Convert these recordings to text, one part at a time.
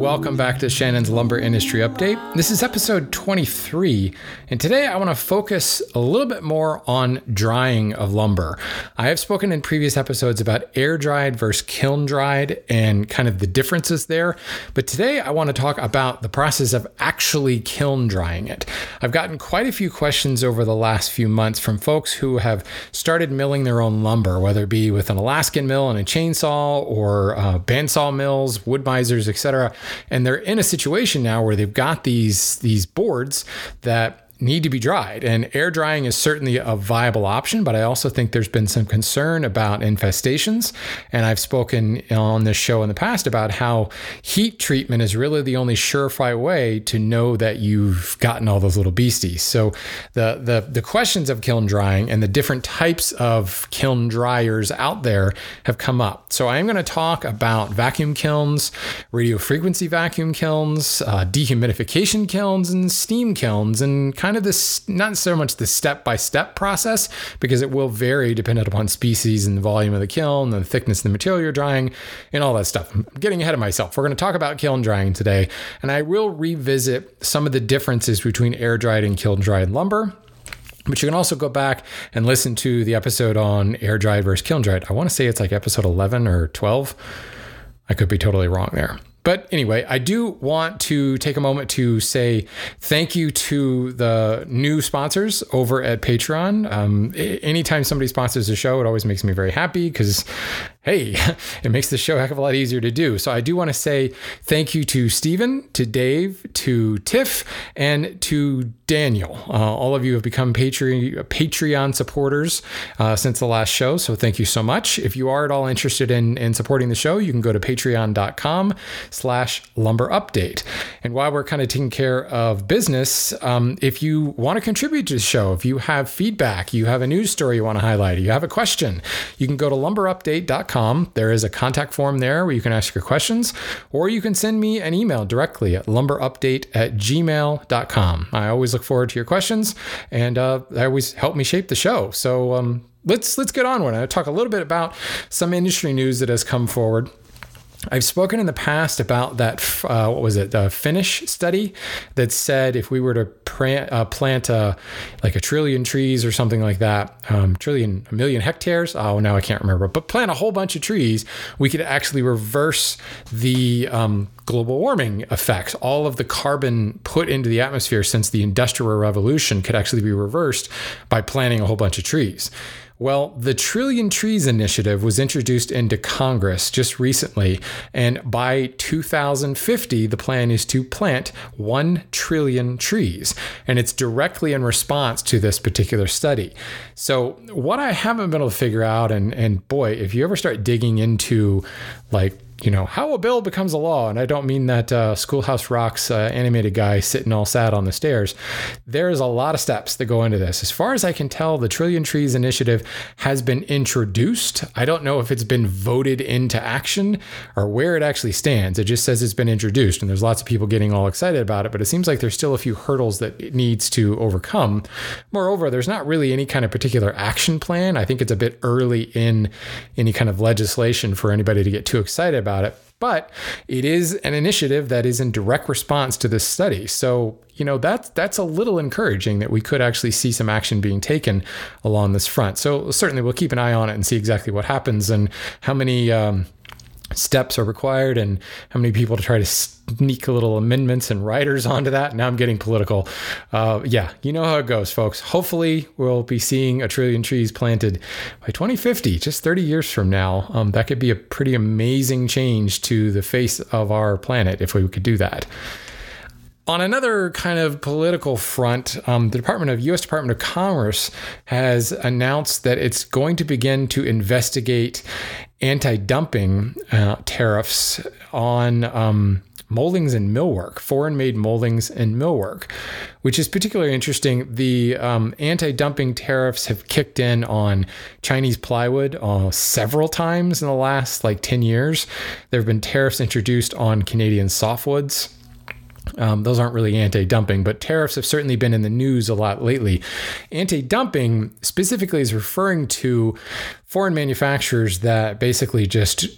Welcome back to Shannon's Lumber Industry Update. This is episode 23, and today I want to focus a little bit more on drying of lumber. I have spoken in previous episodes about air dried versus kiln dried and kind of the differences there, but today I want to talk about the process of actually kiln drying it. I've gotten quite a few questions over the last few months from folks who have started milling their own lumber, whether it be with an Alaskan mill and a chainsaw or uh, bandsaw mills, Wood-Mizers, etc. And they're in a situation now where they've got these these boards that need to be dried. And air drying is certainly a viable option, but I also think there's been some concern about infestations. And I've spoken on this show in the past about how heat treatment is really the only surefire way to know that you've gotten all those little beasties. So the the the questions of kiln drying and the different types of kiln dryers out there have come up. So I am going to talk about vacuum kilns, radio frequency vacuum kilns, uh, dehumidification kilns, and steam kilns, and kind kind of this, not so much the step by step process, because it will vary dependent upon species and the volume of the kiln, and the thickness of the material you're drying, and all that stuff. I'm getting ahead of myself. We're going to talk about kiln drying today, and I will revisit some of the differences between air dried and kiln dried lumber. But you can also go back and listen to the episode on air dried versus kiln dried. I want to say it's like episode 11 or 12. I could be totally wrong there. But anyway, I do want to take a moment to say thank you to the new sponsors over at Patreon. Um, anytime somebody sponsors a show, it always makes me very happy because hey, it makes the show a heck of a lot easier to do. So I do want to say thank you to Stephen, to Dave, to Tiff, and to Daniel. Uh, all of you have become Patreon, supporters uh, since the last show. So thank you so much. If you are at all interested in, in supporting the show, you can go to patreon.com slash lumber update. And while we're kind of taking care of business, um, if you want to contribute to the show, if you have feedback, you have a news story you want to highlight, you have a question, you can go to lumberupdate.com there is a contact form there where you can ask your questions, or you can send me an email directly at lumberupdate at gmail.com. I always look forward to your questions, and uh, they always help me shape the show. So um, let's let's get on with it. I talk a little bit about some industry news that has come forward. I've spoken in the past about that. Uh, what was it? The Finnish study that said if we were to plant, uh, plant a, like a trillion trees or something like that, um, trillion, a million hectares. Oh, now I can't remember. But plant a whole bunch of trees, we could actually reverse the um, global warming effects. All of the carbon put into the atmosphere since the Industrial Revolution could actually be reversed by planting a whole bunch of trees. Well, the Trillion Trees Initiative was introduced into Congress just recently, and by 2050, the plan is to plant 1 trillion trees, and it's directly in response to this particular study. So, what I haven't been able to figure out, and, and boy, if you ever start digging into like you know, how a bill becomes a law. And I don't mean that uh, Schoolhouse Rock's uh, animated guy sitting all sad on the stairs. There's a lot of steps that go into this. As far as I can tell, the Trillion Trees Initiative has been introduced. I don't know if it's been voted into action or where it actually stands. It just says it's been introduced, and there's lots of people getting all excited about it, but it seems like there's still a few hurdles that it needs to overcome. Moreover, there's not really any kind of particular action plan. I think it's a bit early in any kind of legislation for anybody to get too excited about about it. But it is an initiative that is in direct response to this study. So, you know, that's that's a little encouraging that we could actually see some action being taken along this front. So certainly we'll keep an eye on it and see exactly what happens and how many um, steps are required and how many people to try to sneak little amendments and riders onto that. Now I'm getting political. Uh, yeah, you know how it goes, folks. Hopefully, we'll be seeing a trillion trees planted by 2050, just 30 years from now. Um, that could be a pretty amazing change to the face of our planet if we could do that. On another kind of political front, um, the Department of U.S. Department of Commerce has announced that it's going to begin to investigate anti-dumping uh, tariffs on um, moldings and millwork, foreign-made moldings and millwork, which is particularly interesting. The um, anti-dumping tariffs have kicked in on Chinese plywood uh, several times in the last like 10 years. There have been tariffs introduced on Canadian softwoods um, those aren't really anti dumping, but tariffs have certainly been in the news a lot lately. Anti dumping specifically is referring to foreign manufacturers that basically just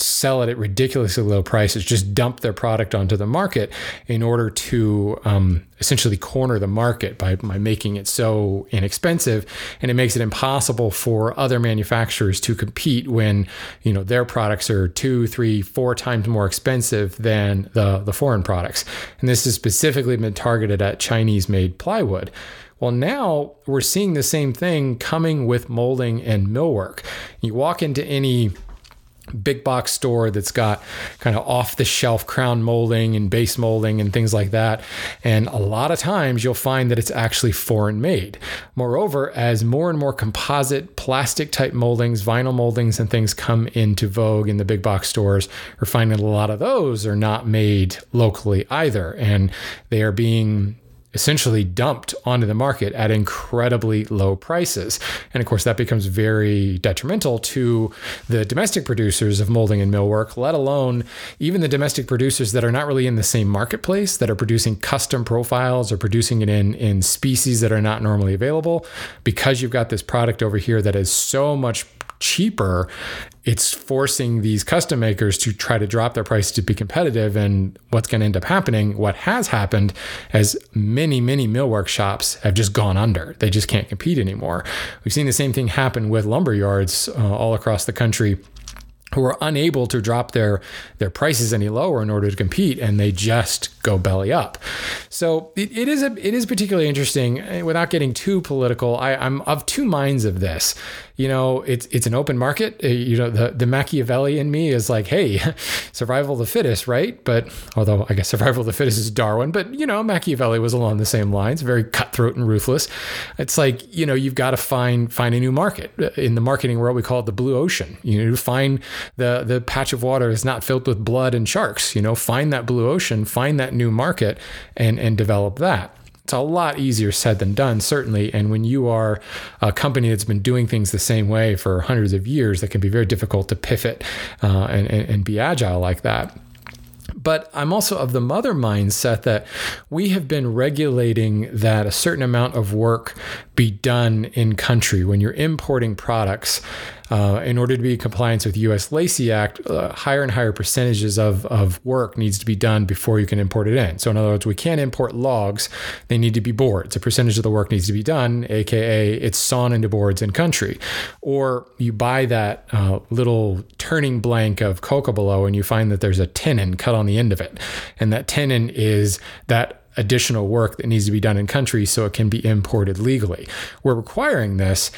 sell it at ridiculously low prices, just dump their product onto the market in order to um, essentially corner the market by, by making it so inexpensive. And it makes it impossible for other manufacturers to compete when, you know, their products are two, three, four times more expensive than the, the foreign products. And this has specifically been targeted at Chinese made plywood. Well, now we're seeing the same thing coming with molding and millwork. You walk into any big box store that's got kind of off the shelf crown molding and base molding and things like that. And a lot of times you'll find that it's actually foreign made. Moreover, as more and more composite plastic type moldings, vinyl moldings, and things come into vogue in the big box stores, we're finding a lot of those are not made locally either. And they are being essentially dumped onto the market at incredibly low prices. And of course, that becomes very detrimental to the domestic producers of molding and millwork, let alone even the domestic producers that are not really in the same marketplace, that are producing custom profiles or producing it in, in species that are not normally available. Because you've got this product over here that is so much cheaper, it's forcing these custom makers to try to drop their prices to be competitive. And what's going to end up happening, what has happened, as many, many millwork shops have just gone under. They just can't compete anymore. We've seen the same thing happen with lumber yards uh, all across the country who are unable to drop their their prices any lower in order to compete and they just go belly up. So it, it is a it is particularly interesting eh, without getting too political I, i'm of two minds of this. You know it's it's an open market. Eh, you know the the machiavelli in me is like hey survival of the fittest right? But although i guess survival of the fittest is darwin but you know machiavelli was along the same lines very cutthroat and ruthless. It's like you know you've got to find find a new market. In the marketing world we call it the blue ocean. You know find the the patch of water is not filled with blood and sharks. You know, find that blue ocean, find that new market, and and develop that. It's a lot easier said than done, certainly. And when you are a company that's been doing things the same way for hundreds of years, that can be very difficult to pivot uh, and, and be agile like that. But I'm also of the mother mindset that we have been regulating that a certain amount of work be done in country when you're importing products. Uh, in order to be in compliance with U.S. Lacey Act, uh, higher and higher percentages of, of work needs to be done before you can import it in. So, in other words, we can't import logs; they need to be boards. A percentage of the work needs to be done, aka it's sawn into boards in country. Or you buy that uh, little turning blank of cocobolo, and you find that there's a tenon cut on the end of it, and that tenon is that additional work that needs to be done in country so it can be imported legally. We're requiring this,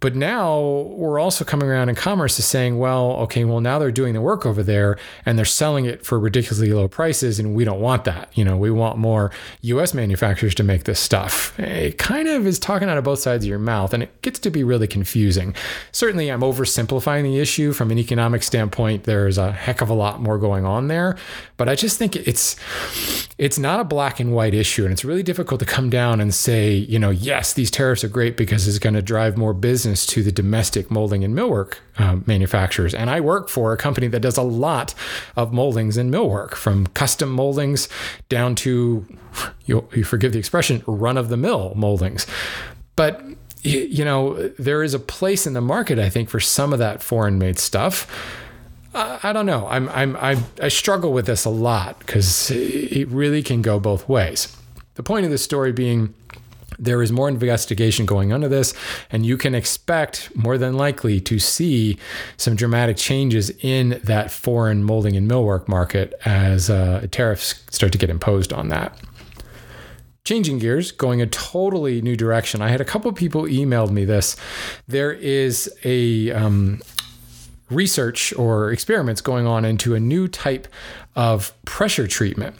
but now we're also coming around in commerce to saying, well, okay, well, now they're doing the work over there and they're selling it for ridiculously low prices. And we don't want that. You know, we want more US manufacturers to make this stuff. It kind of is talking out of both sides of your mouth and it gets to be really confusing. Certainly, I'm oversimplifying the issue from an economic standpoint. There's a heck of a lot more going on there. But I just think it's it's not a black and white issue. And it's really difficult to come down and say, you know, yes, these tariffs are great because it's going to drive more business business to the domestic molding and millwork uh, manufacturers. And I work for a company that does a lot of moldings and millwork, from custom moldings down to, you, you forgive the expression, run of the mill moldings. But you know, there is a place in the market, I think, for some of that foreign made stuff. I don't know. I'm, I'm, I'm, I struggle with this a lot because it really can go both ways. The point of this story being there is more investigation going under this, and you can expect more than likely to see some dramatic changes in that foreign molding and millwork market as uh, tariffs start to get imposed on that. Changing gears, going a totally new direction. I had a couple people emailed me this. There is a um, research or experiments going on into a new type of pressure treatment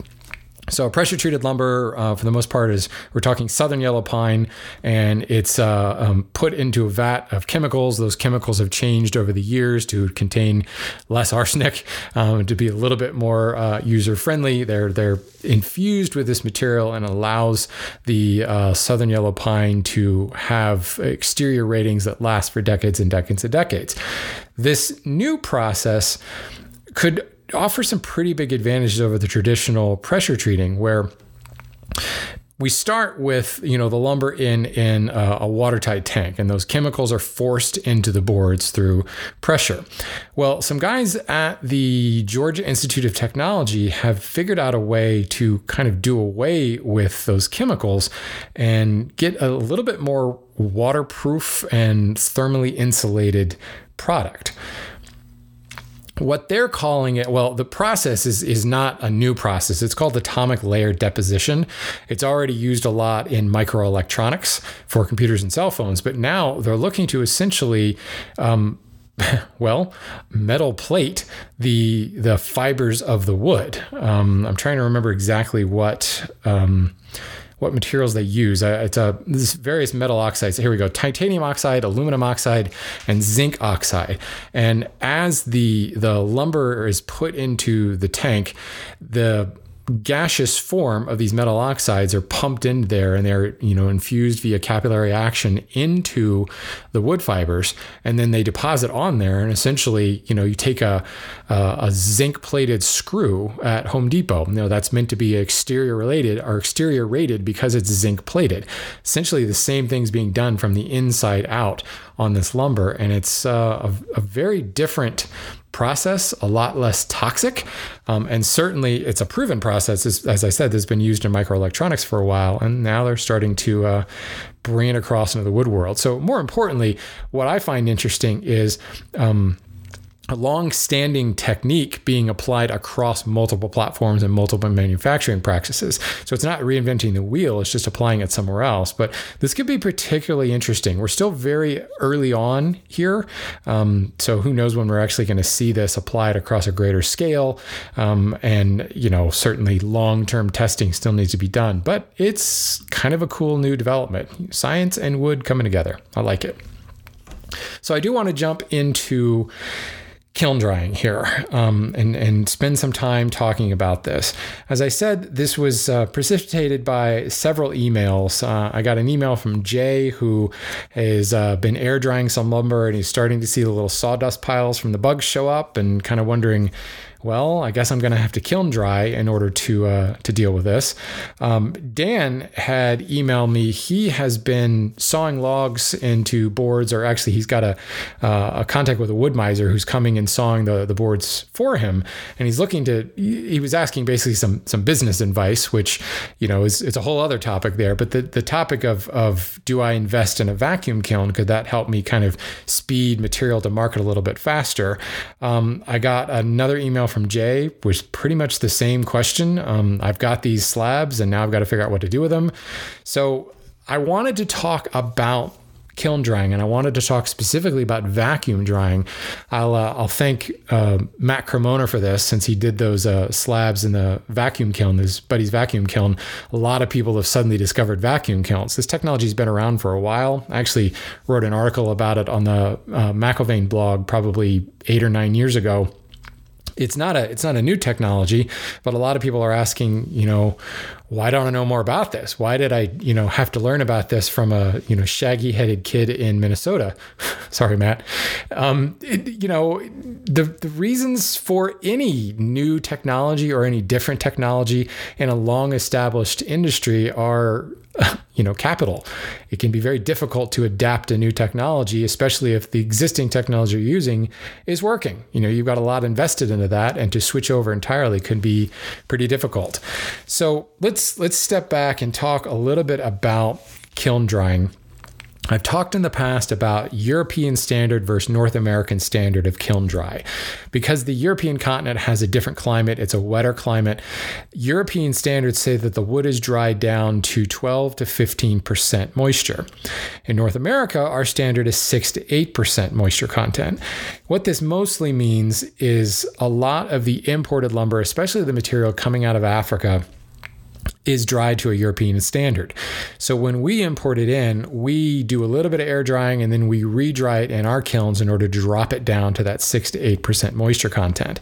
so pressure treated lumber, uh, for the most part, is we're talking southern yellow pine, and it's uh, um, put into a vat of chemicals. Those chemicals have changed over the years to contain less arsenic, um, to be a little bit more uh, user friendly. They're they're infused with this material and allows the uh, southern yellow pine to have exterior ratings that last for decades and decades and decades. This new process could offer some pretty big advantages over the traditional pressure treating where we start with you know the lumber in in a, a, watertight tank and those chemicals are forced into the boards through pressure. Well some guys at the georgia institute of technology have figured out a way to kind of do away with those chemicals and get a little bit more waterproof and thermally insulated product what they're calling it well the process is is not a new process it's called atomic layer deposition it's already used a lot in microelectronics for computers and cell phones but now they're looking to essentially um, well, metal plate the the fibers of the wood. Um, I'm trying to remember exactly what um, what materials they use. Uh, it's a this various metal oxides. Here we go: titanium oxide, aluminum oxide, and zinc oxide. And as the the lumber is put into the tank, the gaseous form of these metal oxides are pumped in there and they're you know infused via capillary action into the wood fibers. And then they deposit on there and essentially you know you take a a, a zinc plated screw at Home Depot. You know that's meant to be exterior related or exterior rated because it's zinc plated. Essentially the same thing's being done from the inside out on this lumber and it's uh, a, a very different process, a lot less toxic. Um, and certainly it's a proven process. As, as, I said, that's been used in microelectronics for a while. And now they're starting to uh, bring it across into the wood world. So, more importantly, what I find interesting is. Um, long-standing technique being applied across multiple platforms and multiple manufacturing practices. So it's not reinventing the wheel; it's just applying it somewhere else. But this could be particularly interesting. We're still very early on here, um, so who knows when we're actually going to see this applied across a greater scale? Um, and you know, certainly long-term testing still needs to be done. But it's kind of a cool new development. Science and wood coming together. I like it. So I do want to jump into kiln drying here um, and, and spend some time talking about this. As I said, this was uh, precipitated by several emails. Uh, I got an email from Jay who has uh, been air drying some lumber and he's starting to see the little sawdust piles from the bugs show up and kind of wondering well, I guess I'm going to have to kiln dry in order to uh, to deal with this. Um, Dan had emailed me. He has been sawing logs into boards, or actually, he's got a uh, a contact with a Wood-Mizer who's coming and sawing the the boards for him, and he's looking to. He was asking basically some some business advice, which you know is it's a whole other topic there. But the the topic of of do I invest in a vacuum kiln? Could that help me kind of speed material to market a little bit faster? Um, I got another email from Jay was pretty much the same question. Um, I've got these slabs and now I've got to figure out what to do with them. So I wanted to talk about kiln drying, and I wanted to talk specifically about vacuum drying. I'll uh, I'll thank uh, Matt Cremona for this since he did those uh, slabs in the vacuum kiln, his buddy's vacuum kiln. A lot of people have suddenly discovered vacuum kilns. This technology's been around for a while. I actually wrote an article about it on the uh, McIlvain blog probably eight or nine years ago it's not a it's not a new technology, but a lot of people are asking, you know, why don't I know more about this? Why did I, you know, have to learn about this from a, you know, shaggy headed kid in Minnesota? Sorry, Matt. Um, it, you know, the the reasons for any new technology or any different technology in a long established industry are you know capital it can be very difficult to adapt a new technology especially if the existing technology you're using is working you know you've got a lot invested into that and to switch over entirely could be pretty difficult so let's let's step back and talk a little bit about kiln drying I've talked in the past about European standard versus North American standard of kiln dry. Because the European continent has a different climate, it's a wetter climate. European standards say that the wood is dried down to 12 to 15% moisture. In North America, our standard is 6 to 8% moisture content. What this mostly means is a lot of the imported lumber, especially the material coming out of Africa, is dried to a European standard. So when we import it in, we do a little bit of air drying and then we re-dry it in our kilns in order to drop it down to that 6 to 8% moisture content.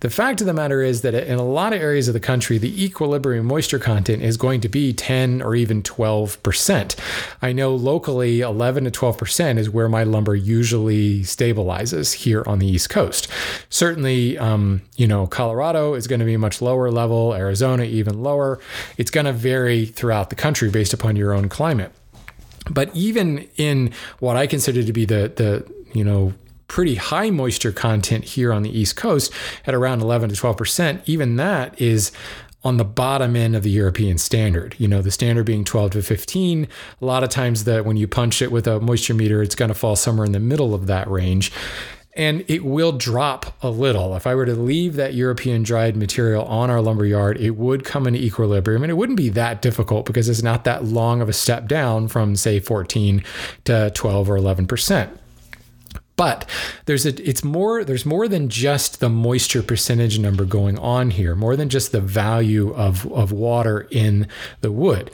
The fact of the matter is that in a lot of areas of the country, the equilibrium moisture content is going to be 10 or even 12%. I know locally 11 to 12% is where my lumber usually stabilizes here on the East Coast. Certainly, um, you know, Colorado is going to be much lower level, Arizona even lower it's going to vary throughout the country based upon your own climate. But even in what I consider to be the the you know pretty high moisture content here on the East Coast at around 11 to 12 percent, even that is on the bottom end of the European standard. You know, the standard being 12 to 15. A lot of times that when you punch it with a moisture meter, it's going to fall somewhere in the middle of that range and it will drop a little. If I were to leave that European dried material on our lumber yard, it would come into equilibrium and it wouldn't be that difficult because it's not that long of a step down from say 14 to 12 or 11%. But there's a it's more there's more than just the moisture percentage number going on here, more than just the value of, of water in the wood.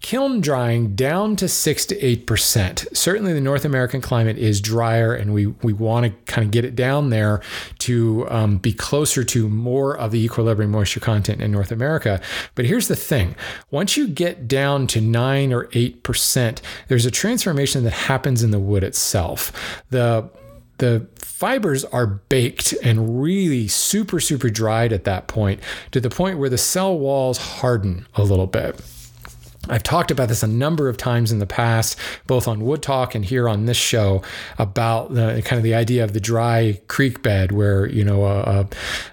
Kiln drying down to six to eight percent. Certainly the North American climate is drier and we we want to kind of get it down there to um, be closer to more of the equilibrium moisture content in North America. But here's the thing. Once you get down to nine or eight percent, there's a transformation that happens in the wood itself. The the fibers are baked and really super, super dried at that point to the point where the cell walls harden a little bit. I've talked about this a number of times in the past, both on Wood Talk and here on this show, about the kind of the idea of the dry creek bed, where you know a,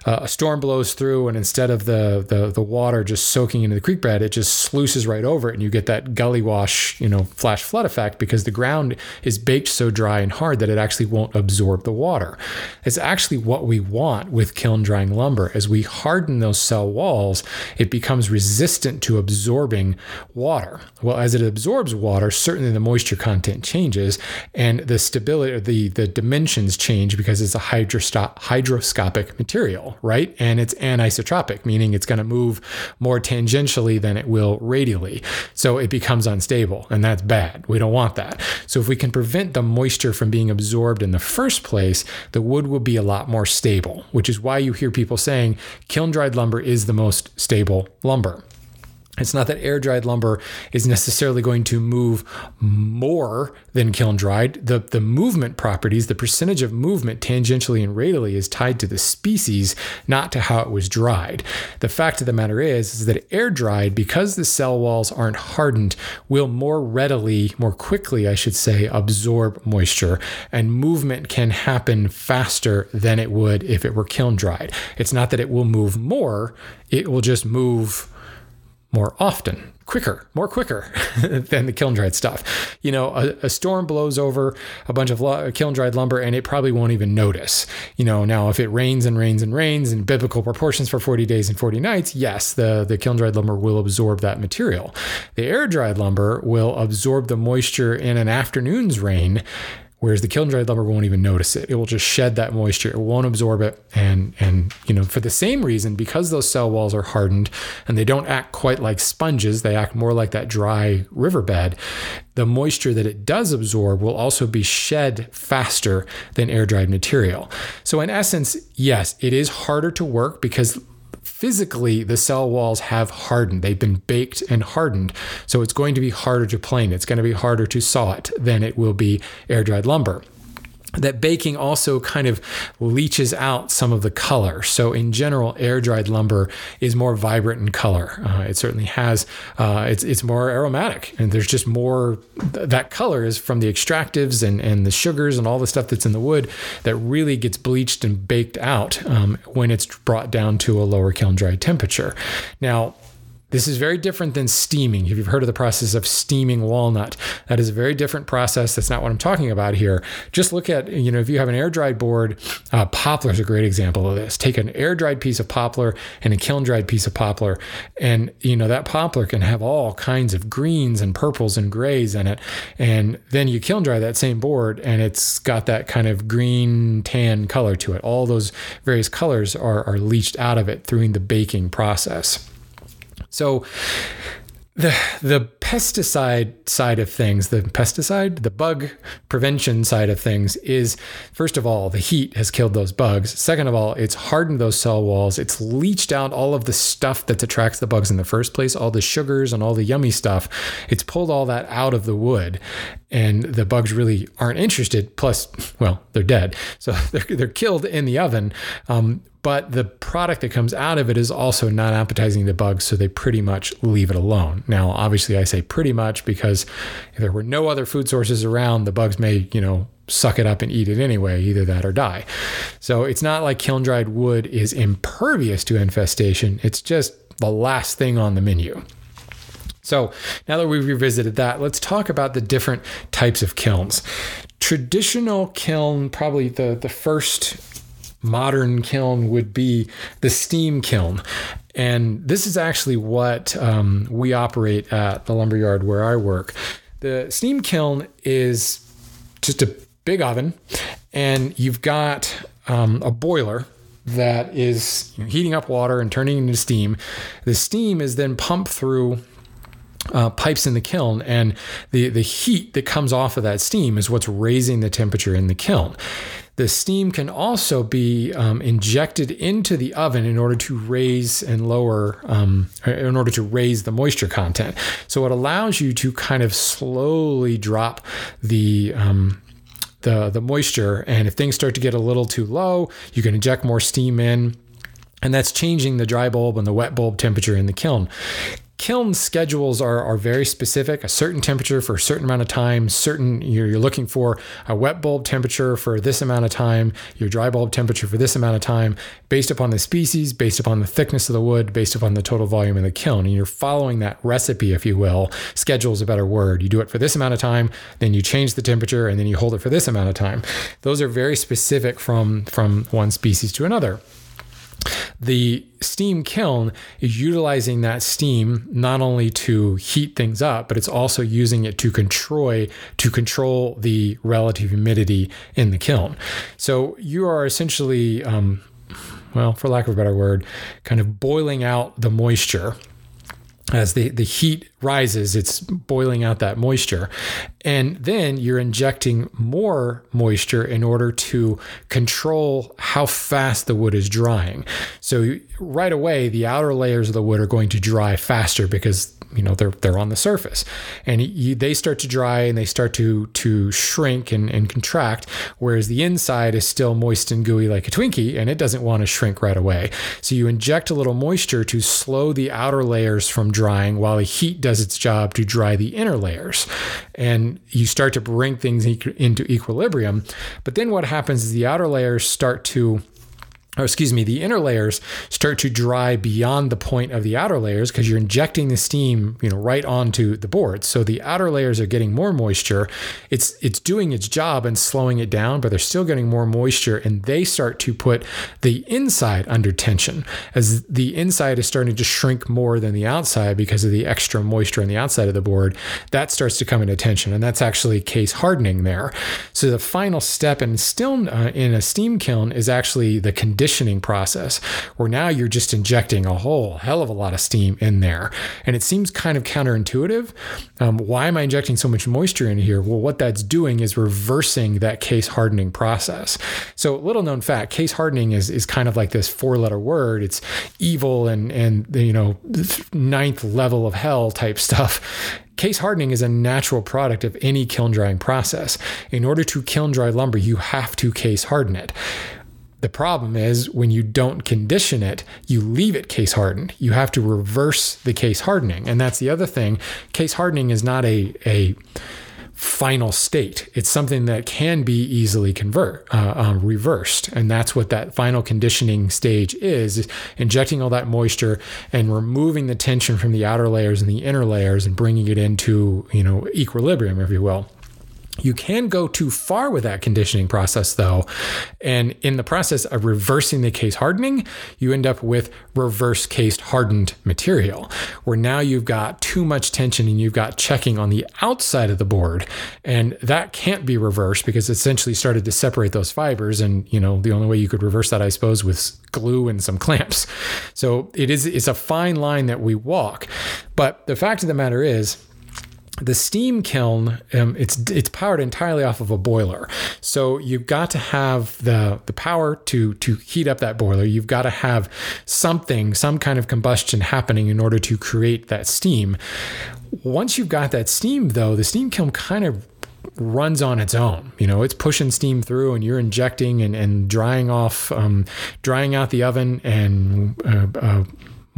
a, a, storm blows through, and instead of the, the the water just soaking into the creek bed, it just sluices right over it, and you get that gully wash, you know, flash flood effect because the ground is baked so dry and hard that it actually won't absorb the water. It's actually what we want with kiln drying lumber. As we harden those cell walls, it becomes resistant to absorbing water. Well, as it absorbs water, certainly the moisture content changes and the stability, the, the dimensions change because it's a hydroscopic material, right? And it's anisotropic, meaning it's going to move more tangentially than it will radially. So it becomes unstable, and that's bad. We don't want that. So if we can prevent the moisture from being absorbed in the first place, the wood will be a lot more stable, which is why you hear people saying kiln dried lumber is the most stable lumber. It's not that air dried lumber is necessarily going to move more than kiln dried. The, the movement properties, the percentage of movement tangentially and radially is tied to the species, not to how it was dried. The fact of the matter is, is that air dried, because the cell walls aren't hardened, will more readily, more quickly, I should say, absorb moisture, and movement can happen faster than it would if it were kiln dried. It's not that it will move more, it will just move more often, quicker, more quicker than the kiln dried stuff. You know, a, a, storm blows over a bunch of lo- kiln dried lumber and it probably won't even notice. You know, now if it rains and rains and rains in biblical proportions for 40 days and 40 nights, yes, the, the kiln dried lumber will absorb that material. The air dried lumber will absorb the moisture in an afternoon's rain whereas the kiln dried lumber won't even notice it. It will just shed that moisture. It won't absorb it, and and you know for the same reason, because those cell walls are hardened and they don't act quite like sponges, they act more like that dry riverbed. The moisture that it does absorb will also be shed faster than air dried material. So in essence, yes, it is harder to work because physically the cell walls have hardened. They've been baked and hardened. So it's going to be harder to plane. It's going to be harder to saw it than it will be air dried lumber that baking also kind of leaches out some of the color. So, in general, air dried lumber is more vibrant in color. Uh, it certainly has, uh, it's, it's more aromatic, and there's just more, that color is from the extractives and, and the sugars and all the stuff that's in the wood that really gets bleached and baked out um, when it's brought down to a lower kiln dry temperature. Now, this is very different than steaming. If you've heard of the process of steaming walnut, that is a very different process. That's not what I'm talking about here. Just look at, you know, if you have an air dried board, uh, poplar is a great example of this. Take an air dried piece of poplar and a kiln dried piece of poplar, and, you know, that poplar can have all kinds of greens and purples and grays in it. And then you kiln dry that same board and it's got that kind of green tan color to it. All those various colors are, are leached out of it through the baking process. So the the pesticide side of things, the pesticide, the bug prevention side of things is first of all, the heat has killed those bugs. Second of all, it's hardened those cell walls. It's leached out all of the stuff that attracts the bugs in the first place, all the sugars and all the yummy stuff. It's pulled all that out of the wood and the bugs really aren't interested. Plus, well, they're dead, so they're, they're killed in the oven. Um, but the product that comes out of it is also not appetizing to bugs, so they pretty much leave it alone. Now, obviously, I say pretty much because if there were no other food sources around, the bugs may, you know, suck it up and eat it anyway, either that or die. So it's not like kiln dried wood is impervious to infestation, it's just the last thing on the menu. So now that we've revisited that, let's talk about the different types of kilns. Traditional kiln, probably the, the first modern kiln would be the steam kiln. And this is actually what um, we operate at the lumberyard where I work. The steam kiln is just a big oven, and you've got um, a boiler that is heating up water and turning into steam. The steam is then pumped through uh, pipes in the kiln, and the, the heat that comes off of that steam is what's raising the temperature in the kiln. The steam can also be um, injected into the oven in order to raise and lower, um, in order to raise the moisture content. So it allows you to kind of slowly drop the um, the the moisture, and if things start to get a little too low, you can inject more steam in. And that's changing the dry bulb and the wet bulb temperature in the kiln kiln schedules are, are very specific. A certain temperature for a certain amount of time certain you're, you're, looking for a wet bulb temperature for this amount of time your dry bulb temperature for this amount of time based upon the species based upon the thickness of the wood based upon the total volume in the kiln. And you're following that recipe if you will schedule is a better word. You do it for this amount of time then you change the temperature and then you hold it for this amount of time. Those are very specific from from one species to another the steam kiln is utilizing that steam not only to heat things up, but it's also using it to control to control the relative humidity in the kiln. So you are essentially, um, well, for lack of a better word, kind of boiling out the moisture as the, the heat rises, it's boiling out that moisture. And then you're injecting more moisture in order to control how fast the wood is drying. So right away, the outer layers of the wood are going to dry faster because you know they're they're on the surface and you, they start to dry and they start to to shrink and, and contract whereas the inside is still moist and gooey like a twinkie and it doesn't want to shrink right away so you inject a little moisture to slow the outer layers from drying while the heat does its job to dry the inner layers. And you start to bring things into equilibrium. But then what happens is the outer layers start to or excuse me, the inner layers start to dry beyond the point of the outer layers because you're injecting the steam, you know, right onto the board. So the outer layers are getting more moisture. It's it's doing its job and slowing it down, but they're still getting more moisture, and they start to put the inside under tension as the inside is starting to shrink more than the outside because of the extra moisture on the outside of the board. That starts to come into tension, and that's actually case hardening there. So the final step still uh, in a steam kiln is actually the condition conditioning process where now you're just injecting a whole hell of a lot of steam in there. And it seems kind of counterintuitive. Um, why am I injecting so much moisture in here? Well, what that's doing is reversing that case hardening process. So, little known fact case hardening is, is kind of like this four letter word. It's evil and, and you know, ninth level of hell type stuff. Case hardening is a natural product of any kiln drying process. In order to kiln dry lumber, you have to case harden it. The problem is when you don't condition it, you leave it case hardened. You have to reverse the case hardening. And that's the other thing. Case hardening is not a, a final state. It's something that can be easily convert uh, uh, reversed, and that's what that final conditioning stage is, is: injecting all that moisture and removing the tension from the outer layers and the inner layers, and bringing it into you know equilibrium, if you will. You can go too far with that conditioning process, though. And in the process of reversing the case hardening, you end up with reverse case hardened material, where now you've got too much tension and you've got checking on the outside of the board. And that can't be reversed because it essentially started to separate those fibers. And, you know, the only way you could reverse that, I suppose, was glue and some clamps. So it is, it's a fine line that we walk. But the fact of the matter is, the steam kiln um, it's it's powered entirely off of a boiler. So you've got to have the the power to to heat up that boiler. You've got to have something some kind of combustion happening in order to create that steam. Once you've got that steam though the steam kiln kind of runs on its own. You know, it's pushing steam through, and you're injecting and, and drying off, um, drying out the oven and uh, uh,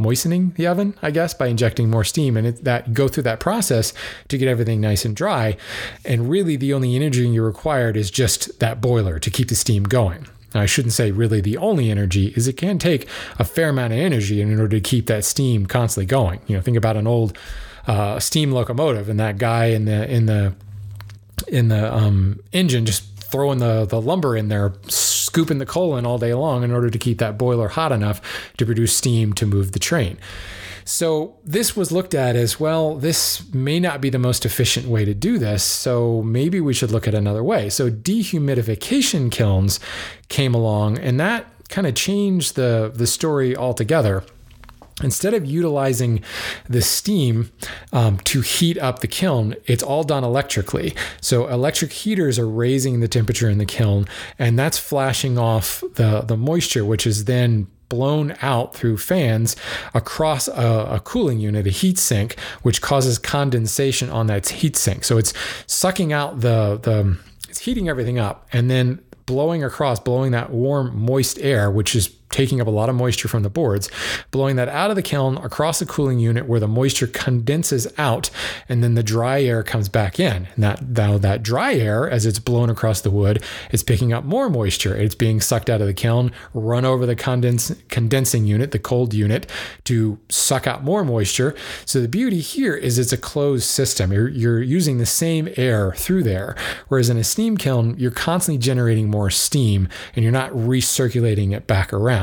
moistening the oven, I guess, by injecting more steam, and it, that go through that process to get everything nice and dry. And really, the only energy you required is just that boiler to keep the steam going. I shouldn't say really the only energy is it can take a fair amount of energy in order to keep that steam constantly going. You know, think about an old uh, steam locomotive and that guy in the in the in the um, engine just throwing the, the lumber in there, scooping the coal in all day long in order to keep that boiler hot enough to produce steam to move the train. So this was looked at as well, this may not be the most efficient way to do this, so maybe we should look at another way. So dehumidification kilns came along and that kind of changed the the story altogether instead of utilizing the steam um, to heat up the kiln, it's all done electrically. So electric heaters are raising the temperature in the kiln, and that's flashing off the, the moisture, which is then blown out through fans across a, a, cooling unit, a heat sink, which causes condensation on that heat sink. So it's sucking out the the it's heating everything up and then blowing across, blowing that warm, moist air, which is taking up a lot of moisture from the boards, blowing that out of the kiln across the cooling unit where the moisture condenses out and then the dry air comes back in. And that now that dry air, as it's blown across the wood, is picking up more moisture. It's being sucked out of the kiln, run over the condens- condensing unit, the cold unit, to suck out more moisture. So the beauty here is it's a closed system. You're, you're using the same air through there. Whereas in a steam kiln, you're constantly generating more steam and you're not recirculating it back around.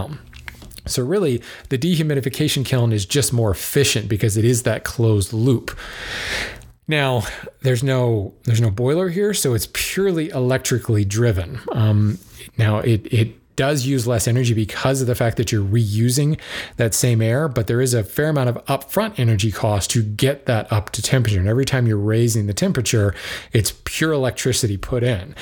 So really, the dehumidification kiln is just more efficient because it is that closed loop. Now, there's no there's no boiler here, so it's purely electrically driven. Um, now, it it does use less energy because of the fact that you're reusing that same air, but there is a fair amount of upfront energy cost to get that up to temperature. And every time you're raising the temperature, it's pure electricity put in.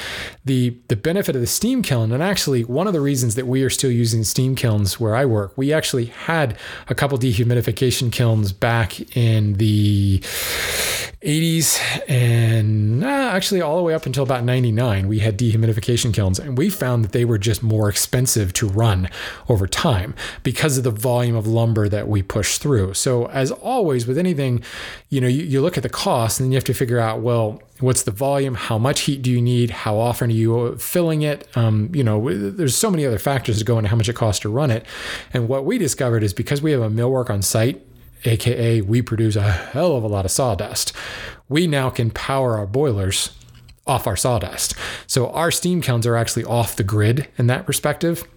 The the benefit of the steam kiln, and actually one of the reasons that we are still using steam kilns where I work, we actually had a couple dehumidification kilns back in the 80s and uh, actually all the way up until about 99 we had dehumidification kilns and we found that they were just more expensive to run over time because of the volume of lumber that we push through. So as always with anything you know you, you look at the cost and then you have to figure out well what's the volume? How much heat do you need? How often are you filling it? Um, you know there's so many other factors that go into how much it costs to run it. And what we discovered is because we have a millwork on site aka we produce a hell of a lot of sawdust. We now can power our boilers off our sawdust. So our steam kilns are actually off the grid in that perspective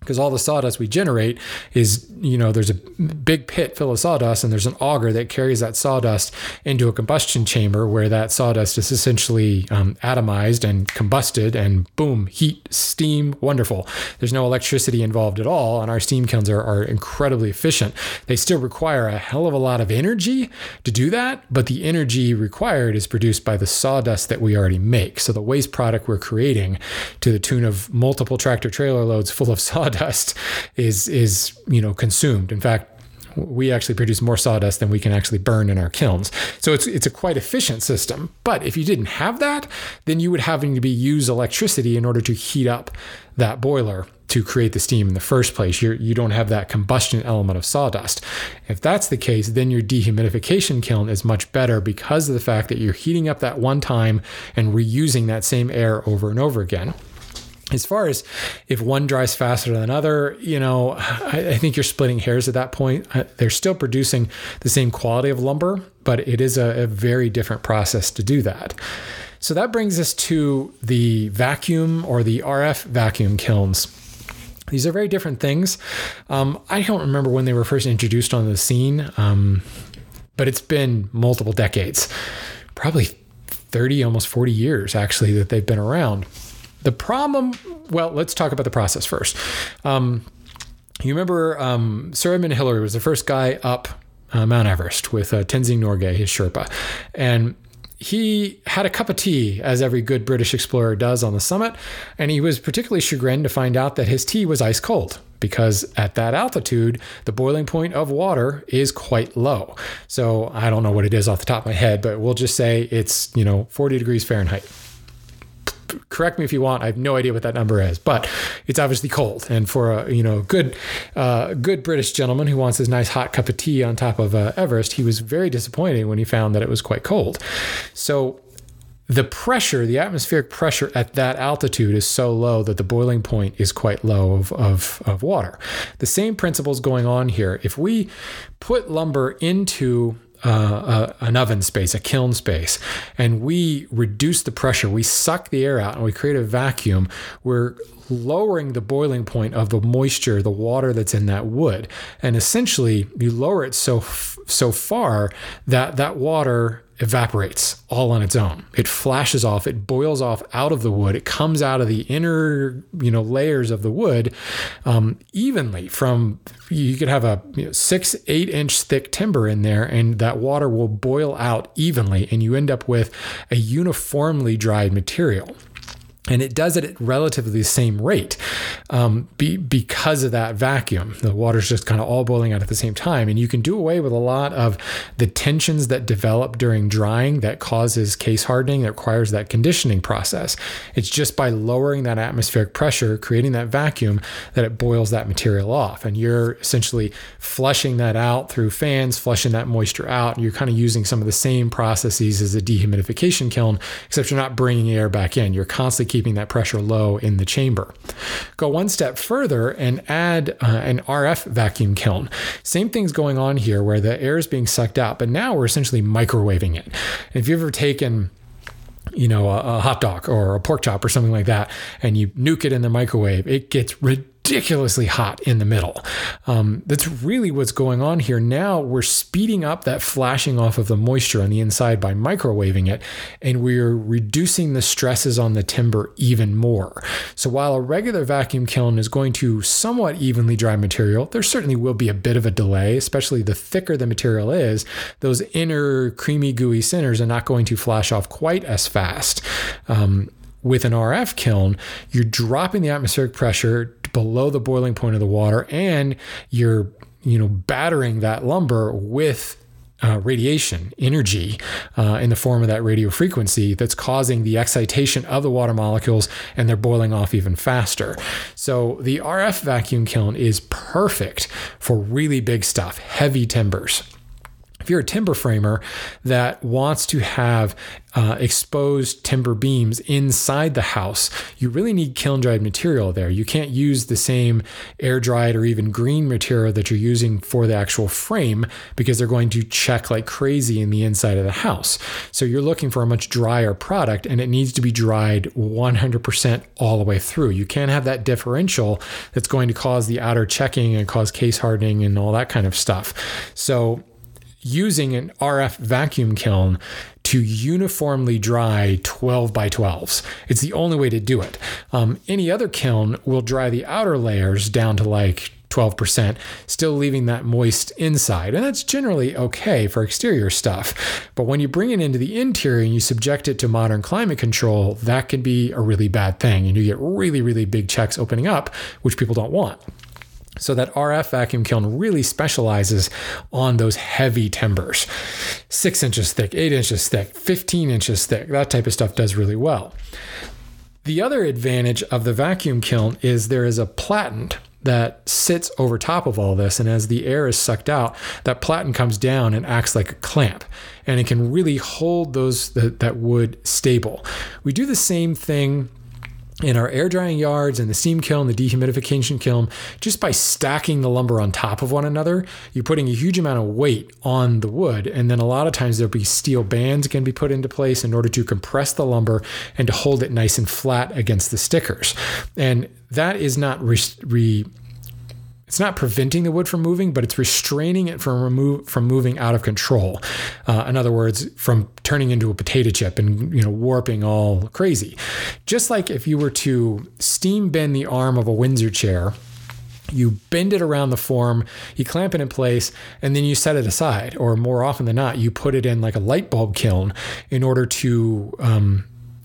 because all the sawdust we generate is, you know, there's a big pit full of sawdust and there's an auger that carries that sawdust into a combustion chamber where that sawdust is essentially um, atomized and combusted and boom, heat, steam, wonderful. There's no electricity involved at all. And our steam kilns are, are incredibly efficient. They still require a hell of a lot of energy to do that, but the energy required is produced by the sawdust that we already make. So the waste product we're creating to the tune of multiple tractor trailer loads full of sawdust sawdust is is you know consumed. In fact, we actually produce more sawdust than we can actually burn in our kilns. So it's it's a quite efficient system. But if you didn't have that, then you would having to be use electricity in order to heat up that boiler to create the steam in the first place. You're, you don't have that combustion element of sawdust. If that's the case, then your dehumidification kiln is much better because of the fact that you're heating up that one time and reusing that same air over and over again as far as if one dries faster than another, you know, I, I, think you're splitting hairs at that point. They're still producing the same quality of lumber, but it is a, a very different process to do that. So that brings us to the vacuum or the RF vacuum kilns. These are very different things. Um, I don't remember when they were first introduced on the scene, um, but it's been multiple decades, probably 30, almost 40 years actually, that they've been around. The problem, well, let's talk about the process first. Um, you remember um, Sir Edmund Hillary was the first guy up uh, Mount Everest with uh, Tenzing Norgay, his Sherpa. And he had a cup of tea, as every good British explorer does on the summit, and he was particularly chagrined to find out that his tea was ice cold because at that altitude, the boiling point of water is quite low. So I don't know what it is off the top of my head, but we'll just say it's, you know, 40 degrees Fahrenheit correct me if you want. I have no idea what that number is, but it's obviously cold. And for a you know good uh, good British gentleman who wants his nice hot cup of tea on top of uh, Everest, he was very disappointed when he found that it was quite cold. So the pressure, the atmospheric pressure at that altitude is so low that the boiling point is quite low of, of, of water. The same principle is going on here. If we put lumber into uh, an oven space, a kiln space, and we reduce the pressure, we suck the air out, and we create a vacuum, we're lowering the boiling point of the moisture, the water that's in that wood, and essentially you lower it so so far that that water evaporates all on its own. It flashes off, it boils off out of the wood, it comes out of the inner, you know, layers of the wood um, evenly. From you could have a you know, six, eight inch thick timber in there, and that water will boil out evenly, and you end up with a uniformly dried material and it does it at relatively the same rate um, be, because of that vacuum. The water's just kind of all boiling out at the same time, and you can do away with a lot of the tensions that develop during drying that causes case hardening that requires that conditioning process. It's just by lowering that atmospheric pressure, creating that vacuum, that it boils that material off, and you're essentially flushing that out through fans, flushing that moisture out. You're kind of using some of the same processes as a dehumidification kiln, except you're not bringing air back in. You're constantly keeping keeping that pressure low in the chamber. Go one step further and add uh, an RF vacuum kiln. Same thing's going on here where the air is being sucked out, but now we're essentially microwaving it. If you've ever taken you know, a, a, hot dog or a pork chop or something like that, and you nuke it in the microwave, it gets ridiculous ridiculously hot in the middle. Um, that's really what's going on here. Now we're speeding up that flashing off of the moisture on the inside by microwaving it, and we're reducing the stresses on the timber even more. So while a regular vacuum kiln is going to somewhat evenly dry material, there certainly will be a bit of a delay, especially the thicker the material is. Those inner creamy, gooey centers are not going to flash off quite as fast. Um, with an RF kiln, you're dropping the atmospheric pressure below the boiling point of the water and you're you know battering that lumber with uh, radiation energy uh, in the form of that radio frequency that's causing the excitation of the water molecules and they're boiling off even faster. So the RF vacuum kiln is perfect for really big stuff, heavy timbers if you're a timber framer that wants to have uh, exposed timber beams inside the house, you really need kiln dried material there. You can't use the same air dried or even green material that you're using for the actual frame because they're going to check like crazy in the inside of the house. So you're looking for a much drier product and it needs to be dried 100% all the way through. You can't have that differential that's going to cause the outer checking and cause case hardening and all that kind of stuff. So using an RF vacuum kiln to uniformly dry 12 by 12s. It's the only way to do it. Um, any other kiln will dry the outer layers down to like 12%, still leaving that moist inside. And that's generally okay for exterior stuff. But when you bring it into the interior and you subject it to modern climate control, that can be a really bad thing. And you get really, really big checks opening up, which people don't want. So that RF vacuum kiln really specializes on those heavy timbers. Six inches thick, eight inches thick, 15 inches thick, that type of stuff does really well. The other advantage of the vacuum kiln is there is a platen that sits over top of all this. And as the air is sucked out, that platen comes down and acts like a clamp. And it can really hold those that, that wood stable. We do the same thing in our air drying yards and the steam kiln, the dehumidification kiln, just by stacking the lumber on top of one another, you're putting a huge amount of weight on the wood. And then a lot of times there'll be steel bands can be put into place in order to compress the lumber and to hold it nice and flat against the stickers. And that is not re, re it's not preventing the wood from moving, but it's restraining it from remove from moving out of control. Uh, in other words, from turning into a potato chip and you know warping all crazy. Just like if you were to steam bend the arm of a Windsor chair you bend it around the form, you clamp it in place, and then you set it aside. Or more often than not, you put it in like a light bulb kiln in order to um,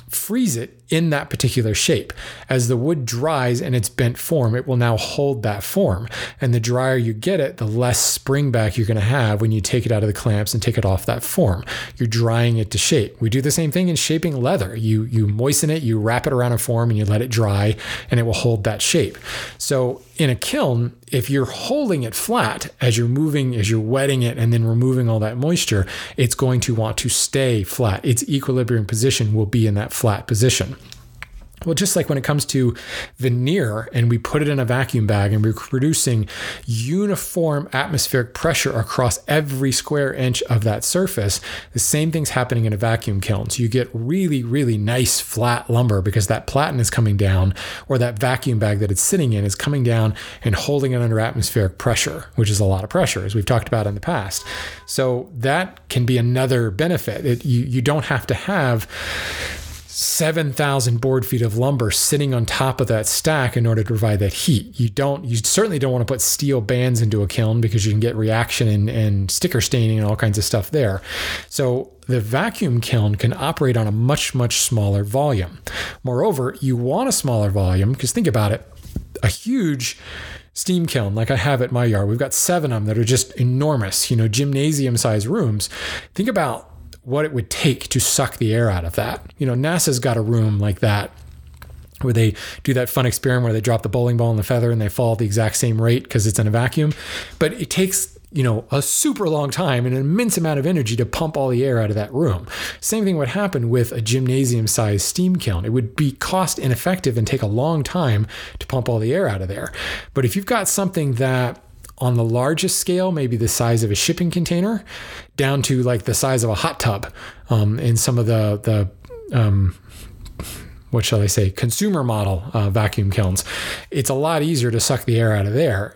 freeze it in that particular shape. As the wood dries in its bent form, it will now hold that form. And the drier you get it, the less spring back you're going to have when you take it out of the clamps and take it off that form. You're drying it to shape. We do the same thing in shaping leather. You you moisten it, you wrap it around a form and you let it dry and it will hold that shape. So in a kiln, if you're holding it flat as you're moving, as you're wetting it and then removing all that moisture, it's going to want to stay flat. Its equilibrium position will be in that flat position. Well, just like when it comes to veneer and we put it in a vacuum bag and we're producing uniform atmospheric pressure across every square inch of that surface, the same thing's happening in a vacuum kiln. So you get really, really nice flat lumber because that platen is coming down or that vacuum bag that it's sitting in is coming down and holding it under atmospheric pressure, which is a lot of pressure, as we've talked about in the past. So that can be another benefit. It, you, you don't have to have 7,000 board feet of lumber sitting on top of that stack in order to provide that heat. You don't, you certainly don't want to put steel bands into a kiln because you can get reaction and, and sticker staining and all kinds of stuff there. So the vacuum kiln can operate on a much, much smaller volume. Moreover, you want a smaller volume because think about it a huge steam kiln like I have at my yard. We've got seven of them that are just enormous, you know, gymnasium size rooms. Think about what it would take to suck the air out of that. You know, NASA's got a room like that where they do that fun experiment where they drop the bowling ball and the feather and they fall at the exact same rate because it's in a vacuum. But it takes you know a super long time and an immense amount of energy to pump all the air out of that room. Same thing would happen with a gymnasium sized steam kiln. It would be cost ineffective and take a long time to pump all the air out of there. But if you've got something that on the largest scale, maybe the size of a shipping container, down to like the size of a hot tub. Um, in some of the the um, what shall I say, consumer model uh, vacuum kilns, it's a lot easier to suck the air out of there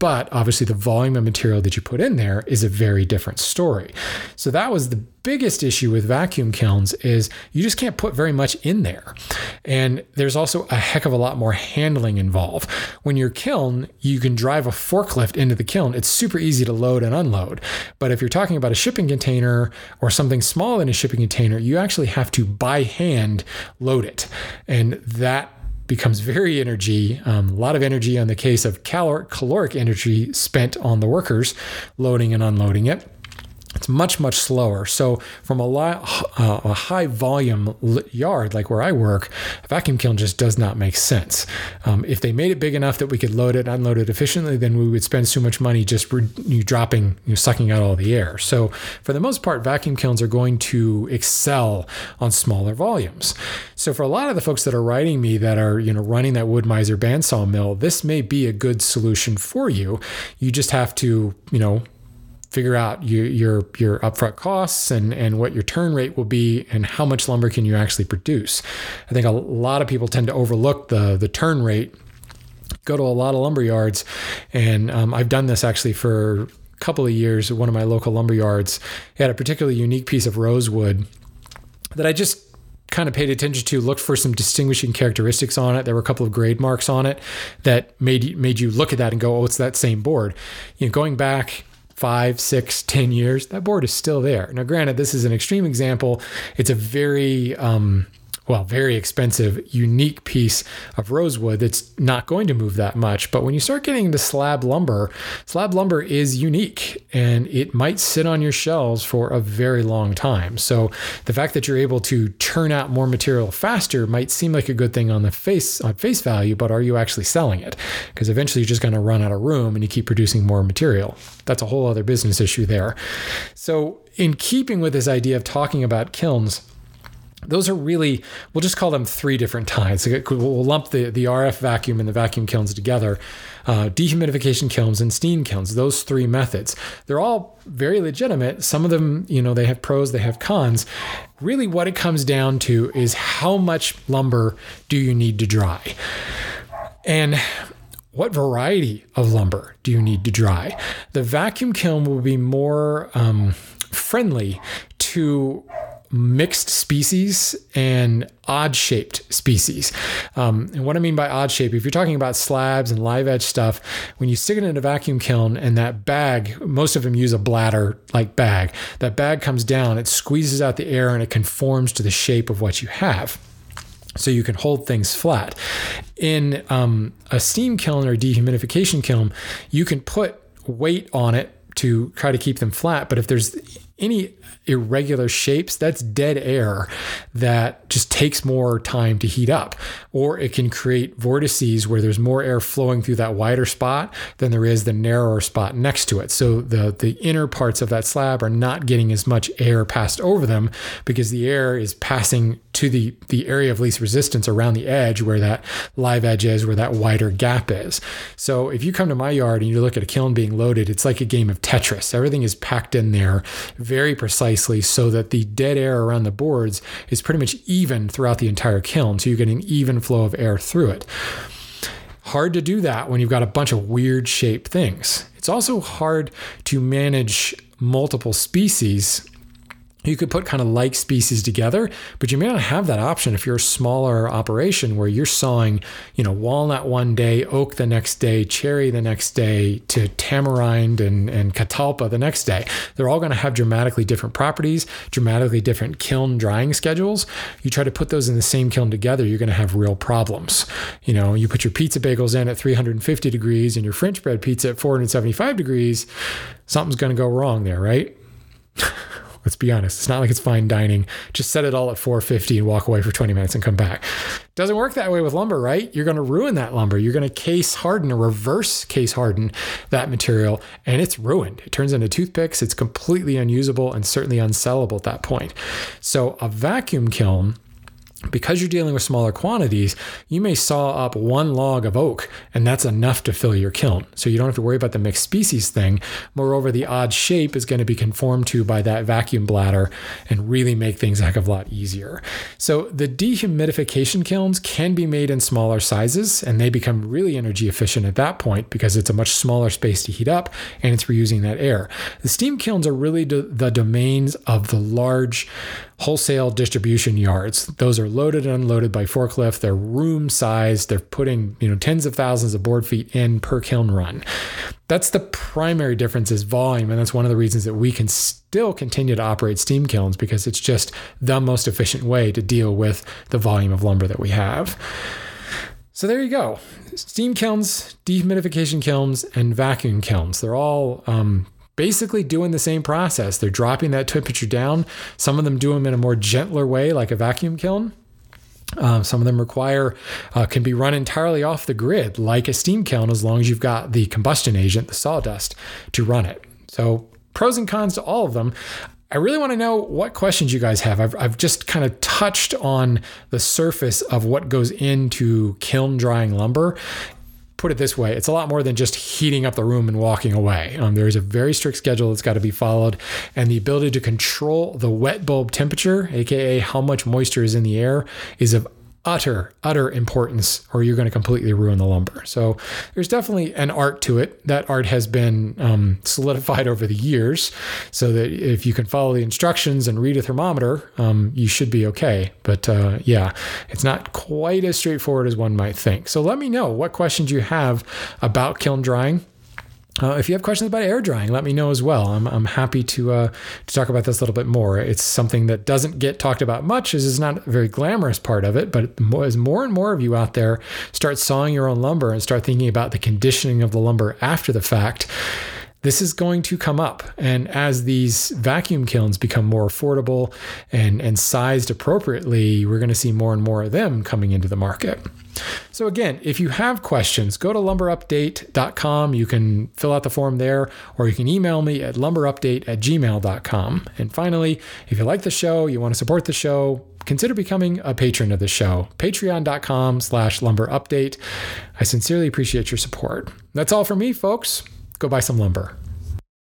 but obviously, the volume of material that you put in there is a very different story. So that was the biggest issue with vacuum kilns is you just can't put very much in there. And there's also a heck of a lot more handling involved. When you're kiln, you can drive a forklift into the kiln. It's super easy to load and unload. But if you're talking about a shipping container or something smaller than a shipping container, you actually have to by hand load it. And that becomes very energy, um, a lot of energy on the case of calor- caloric energy spent on the workers loading and unloading it it's much much slower. So from a, uh, a high volume yard like where i work a vacuum kiln just does not make sense. Um, if they made it big enough that we could load it unload it efficiently then we would spend so much money just re- you dropping you know, sucking out all the air. So for the most part vacuum kilns are going to excel on smaller volumes. So for a lot of the folks that are writing me that are you know running that Wood-Mizer bandsaw mill this may be a good solution for you. You just have to you know figure out your your your upfront costs and and what your turn rate will be and how much lumber can you actually produce. I think a lot of people tend to overlook the the turn rate. Go to a lot of lumber yards, and um, I've done this actually for a couple of years. at One of my local lumber yards had a particularly unique piece of rosewood that I just kind of paid attention to, looked for some distinguishing characteristics on it. There were a couple of grade marks on it that made made you look at that and go, "Oh, it's that same board." You know, going back five, six, ten years, that board is still there. Now, granted, this is an extreme example. It's a very um, well, very expensive, unique piece of rosewood that's not going to move that much. But when you start getting into slab lumber, slab lumber is unique and it might sit on your shelves for a very long time. So the fact that you're able to churn out more material faster might seem like a good thing on the face on face value, but are you actually selling it? Because eventually you're just going to run out of room and you keep producing more material. That's a whole other business issue there. So in keeping with this idea of talking about kilns, those are really we'll just call them three different types we'll lump the, the rf vacuum and the vacuum kilns together uh, dehumidification kilns and steam kilns those three methods. They're all very legitimate. Some of them you know they have pros they have cons. Really what it comes down to is how much lumber do you need to dry? And what variety of lumber do you need to dry? The vacuum kiln will be more um, friendly to mixed species and odd shaped species. Um, and what I mean by odd shape, if you're talking about slabs and live edge stuff, when you stick it in a vacuum kiln and that bag, most of them use a bladder like bag, that bag comes down, it squeezes out the air and it conforms to the shape of what you have so you can hold things flat. In um, a steam kiln or dehumidification kiln, you can put weight on it to try to keep them flat. But if there's any irregular shapes, that's dead air that just takes more time to heat up. Or it can create vortices where there's more air flowing through that wider spot than there is the narrower spot next to it. So the, the inner parts of that slab are not getting as much air passed over them because the air is passing to the, the area of least resistance around the edge where that live edge is, where that wider gap is. So if you come to my yard and you look at a kiln being loaded, it's like a game of Tetris. Everything is packed in there very precisely so that the dead air around the boards is pretty much even throughout the entire kiln. So you get an even flow of air through it. Hard to do that when you've got a bunch of weird shaped things. It's also hard to manage multiple species you could put kind of like species together, but you may not have that option if you're a smaller operation where you're sawing, you know, walnut one day, oak the next day, cherry the next day, to tamarind and, and catalpa the next day. They're all going to have dramatically different properties, dramatically different kiln drying schedules. You try to put those in the same kiln together, you're going to have real problems. You know, you put your pizza bagels in at 350 degrees and your French bread pizza at 475 degrees, something's going to go wrong there, right? Let's be honest. It's not like it's fine dining. Just set it all at 450 and walk away for 20 minutes and come back. Doesn't work that way with lumber, right? You're going to ruin that lumber. You're going to case harden or reverse case harden that material, and it's ruined. It turns into toothpicks. It's completely unusable and certainly unsellable at that point. So a vacuum kiln because you're dealing with smaller quantities, you may saw up one log of oak, and that's enough to fill your kiln. So you don't have to worry about the mixed species thing. Moreover, the odd shape is going to be conformed to by that vacuum bladder and really make things a heck of a lot easier. So the dehumidification kilns can be made in smaller sizes, and they become really energy efficient at that point because it's a much smaller space to heat up and it's reusing that air. The steam kilns are really the domains of the large wholesale distribution yards. Those are loaded and unloaded by forklift. They're room sized. They're putting, you know, tens of thousands of board feet in per kiln run. That's the primary difference is volume. And that's one of the reasons that we can still continue to operate steam kilns because it's just the most efficient way to deal with the volume of lumber that we have. So there you go. Steam kilns, dehumidification kilns, and vacuum kilns. They're all um, basically doing the same process. They're dropping that temperature down. Some of them do them in a more gentler way, like a vacuum kiln. Um, some of them require uh, can be run entirely off the grid, like a steam kiln, as long as you've got the combustion agent, the sawdust, to run it. So pros and cons to all of them. I really want to know what questions you guys have. I've, I've just kind of touched on the surface of what goes into kiln drying lumber put it this way it's a lot more than just heating up the room and walking away. Um, there is a very strict schedule that's got to be followed, and the ability to control the wet bulb temperature, aka how much moisture is in the air, is of utter, utter importance, or you're going to completely ruin the lumber. So there's definitely an art to it. That art has been um, solidified over the years, so that if you can follow the instructions and read a thermometer, um, you should be okay. But uh, yeah, it's not quite as straightforward as one might think. So let me know what questions you have about kiln drying. Uh, if you have questions about air drying, let me know as well. I'm, I'm happy to uh, to talk about this a little bit more. It's something that doesn't get talked about much, as it's not a very glamorous part of it. But as more and more of you out there start sawing your own lumber and start thinking about the conditioning of the lumber after the fact, this is going to come up. And as these vacuum kilns become more affordable and, and sized appropriately, we're going to see more and more of them coming into the market. So, again, if you have questions, go to lumberupdate.com. You can fill out the form there, or you can email me at lumberupdate at gmail.com. And finally, if you like the show, you want to support the show, consider becoming a patron of the show patreon.com slash lumberupdate i sincerely appreciate your support that's all for me folks go buy some lumber.